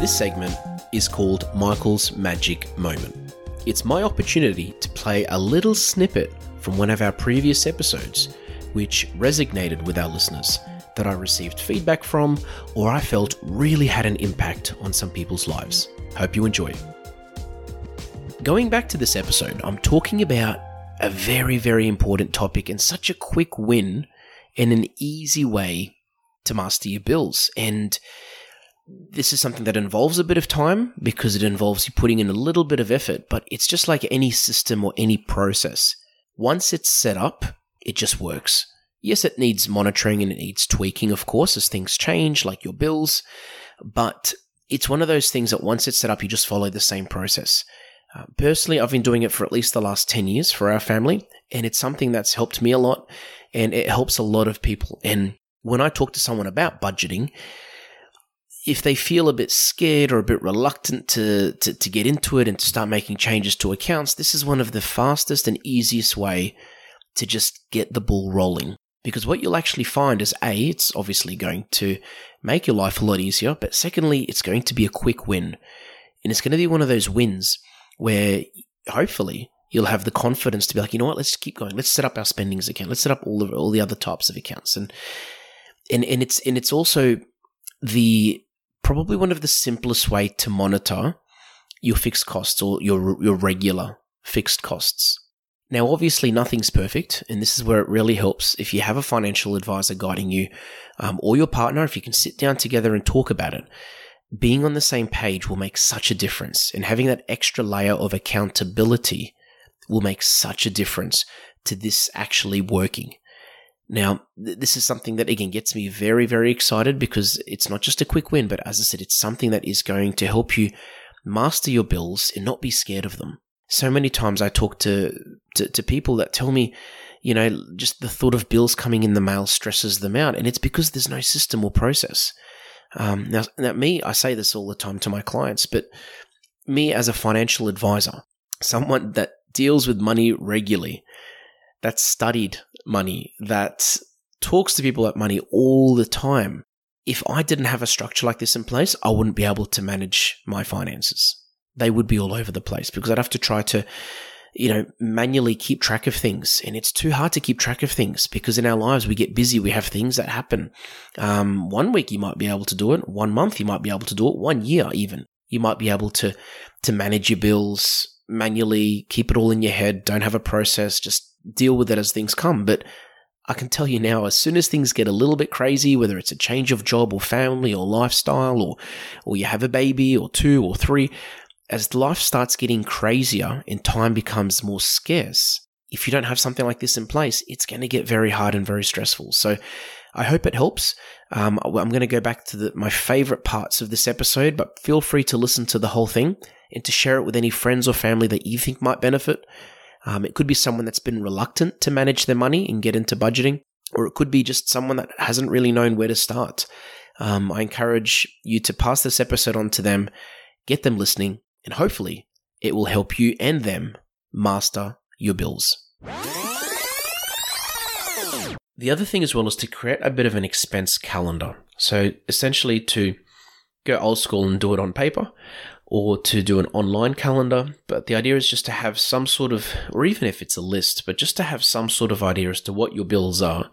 This segment is called Michael's Magic Moment. It's my opportunity to play a little snippet from one of our previous episodes, which resonated with our listeners, that I received feedback from, or I felt really had an impact on some people's lives. Hope you enjoy. Going back to this episode, I'm talking about a very, very important topic and such a quick win and an easy way to master your bills. And this is something that involves a bit of time because it involves you putting in a little bit of effort, but it's just like any system or any process. Once it's set up, it just works. Yes, it needs monitoring and it needs tweaking, of course, as things change, like your bills, but it's one of those things that once it's set up, you just follow the same process. Uh, personally, I've been doing it for at least the last 10 years for our family, and it's something that's helped me a lot and it helps a lot of people. And when I talk to someone about budgeting, if they feel a bit scared or a bit reluctant to, to, to get into it and to start making changes to accounts, this is one of the fastest and easiest way to just get the ball rolling. Because what you'll actually find is A, it's obviously going to make your life a lot easier, but secondly, it's going to be a quick win. And it's going to be one of those wins where hopefully you'll have the confidence to be like, you know what, let's keep going. Let's set up our spendings account. Let's set up all the all the other types of accounts. And and, and it's and it's also the probably one of the simplest way to monitor your fixed costs or your your regular fixed costs. Now, obviously, nothing's perfect, and this is where it really helps if you have a financial advisor guiding you, um, or your partner. If you can sit down together and talk about it, being on the same page will make such a difference, and having that extra layer of accountability will make such a difference to this actually working. Now, th- this is something that again gets me very, very excited because it's not just a quick win, but as I said, it's something that is going to help you master your bills and not be scared of them. So many times I talk to, to, to people that tell me, you know, just the thought of bills coming in the mail stresses them out, and it's because there's no system or process. Um, now, now, me, I say this all the time to my clients, but me as a financial advisor, someone that deals with money regularly, that's studied money, that talks to people about money all the time. If I didn't have a structure like this in place, I wouldn't be able to manage my finances. They would be all over the place because I'd have to try to, you know, manually keep track of things. And it's too hard to keep track of things because in our lives we get busy. We have things that happen. Um, one week you might be able to do it. One month you might be able to do it. One year even. You might be able to, to manage your bills manually, keep it all in your head. Don't have a process. Just deal with it as things come. But I can tell you now, as soon as things get a little bit crazy, whether it's a change of job or family or lifestyle or, or you have a baby or two or three, as life starts getting crazier and time becomes more scarce, if you don't have something like this in place, it's going to get very hard and very stressful. So I hope it helps. Um, I'm going to go back to the, my favorite parts of this episode, but feel free to listen to the whole thing and to share it with any friends or family that you think might benefit. Um, it could be someone that's been reluctant to manage their money and get into budgeting, or it could be just someone that hasn't really known where to start. Um, I encourage you to pass this episode on to them, get them listening, and hopefully it will help you and them master your bills. The other thing as well is to create a bit of an expense calendar. So essentially to go old school and do it on paper or to do an online calendar. But the idea is just to have some sort of, or even if it's a list, but just to have some sort of idea as to what your bills are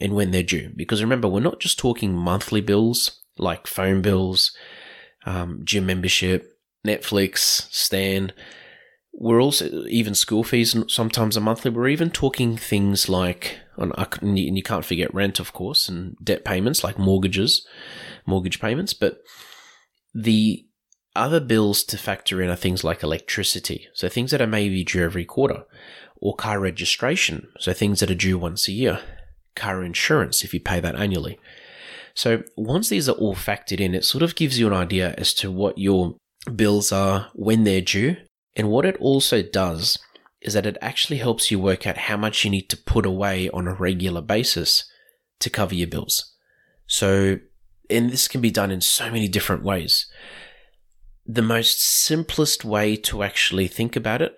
and when they're due. Because remember, we're not just talking monthly bills like phone bills, um, gym membership, Netflix, Stan. We're also even school fees sometimes a monthly. We're even talking things like, and you can't forget rent, of course, and debt payments like mortgages, mortgage payments. But the other bills to factor in are things like electricity, so things that are maybe due every quarter, or car registration, so things that are due once a year, car insurance if you pay that annually, So once these are all factored in, it sort of gives you an idea as to what your bills are, when they're due. And what it also does is that it actually helps you work out how much you need to put away on a regular basis to cover your bills. So, and this can be done in so many different ways. The most simplest way to actually think about it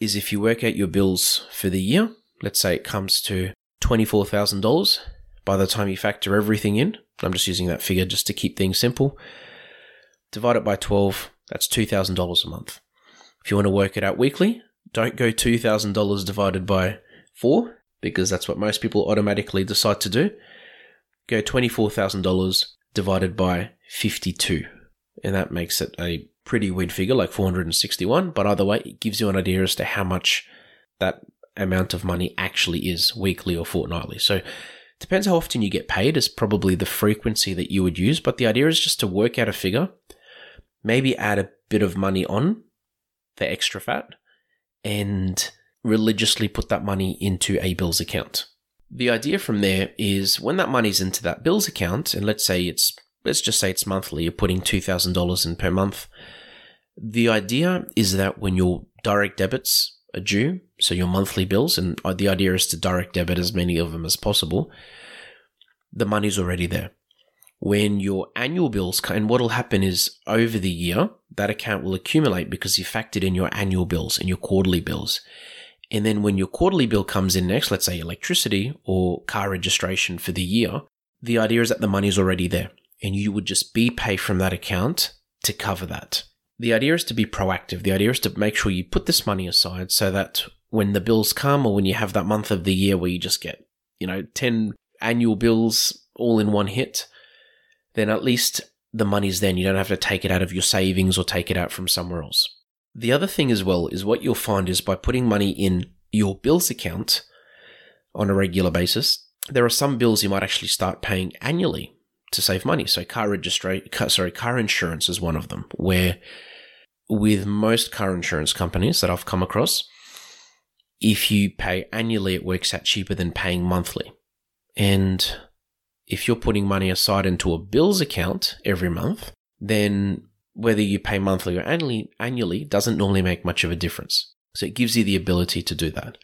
is if you work out your bills for the year, let's say it comes to $24,000 by the time you factor everything in. I'm just using that figure just to keep things simple. Divide it by 12, that's $2,000 a month. If you want to work it out weekly, don't go $2,000 divided by 4 because that's what most people automatically decide to do. Go $24,000 divided by 52 and that makes it a pretty weird figure like 461 but either way it gives you an idea as to how much that amount of money actually is weekly or fortnightly. So depends how often you get paid is probably the frequency that you would use, but the idea is just to work out a figure, maybe add a bit of money on the extra fat and religiously put that money into a bills account. The idea from there is when that money's into that bills account, and let's say it's, let's just say it's monthly, you're putting $2,000 in per month. The idea is that when your direct debits are due, so your monthly bills, and uh, the idea is to direct debit as many of them as possible, the money's already there. When your annual bills, and what'll happen is over the year, that account will accumulate because you factored in your annual bills and your quarterly bills. And then when your quarterly bill comes in next, let's say electricity or car registration for the year, the idea is that the money's already there and you would just be pay from that account to cover that. The idea is to be proactive. The idea is to make sure you put this money aside so that when the bills come or when you have that month of the year where you just get, you know, 10 annual bills all in one hit, then at least the money's then. You don't have to take it out of your savings or take it out from somewhere else. The other thing as well is what you'll find is by putting money in your bills account on a regular basis, there are some bills you might actually start paying annually to save money. So car registration, sorry, car insurance is one of them where with most car insurance companies that I've come across, if you pay annually, it works out cheaper than paying monthly. And if you're putting money aside into a bills account every month, then whether you pay monthly or annually, annually doesn't normally make much of a difference. So it gives you the ability to do that.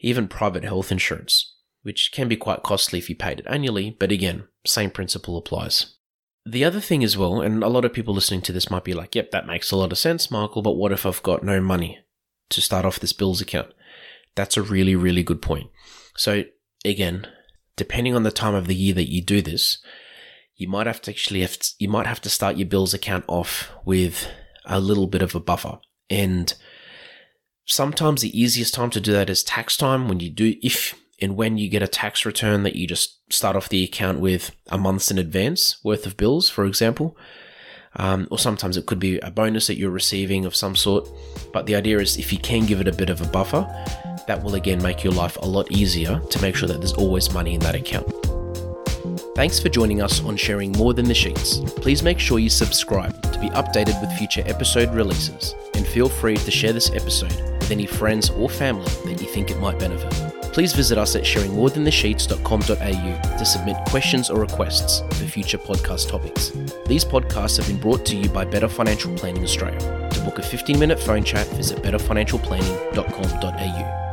Even private health insurance, which can be quite costly if you paid it annually, but again, same principle applies. The other thing as well, and a lot of people listening to this might be like, yep, that makes a lot of sense, Michael, but what if I've got no money to start off this bills account? That's a really, really good point. So again, depending on the time of the year that you do this, you might have to actually have to, you might have to start your bills account off with a little bit of a buffer. And sometimes the easiest time to do that is tax time when you do if and when you get a tax return that you just start off the account with a month's in advance worth of bills, for example. Um, or sometimes it could be a bonus that you're receiving of some sort. But the idea is if you can give it a bit of a buffer, that will again make your life a lot easier to make sure that there's always money in that account. Thanks for joining us on sharing more than the sheets. Please make sure you subscribe to be updated with future episode releases, and feel free to share this episode with any friends or family that you think it might benefit. Please visit us at sharingmorethanthesheets.com.au to submit questions or requests for future podcast topics. These podcasts have been brought to you by Better Financial Planning Australia. To book a 15 minute phone chat, visit betterfinancialplanning.com.au.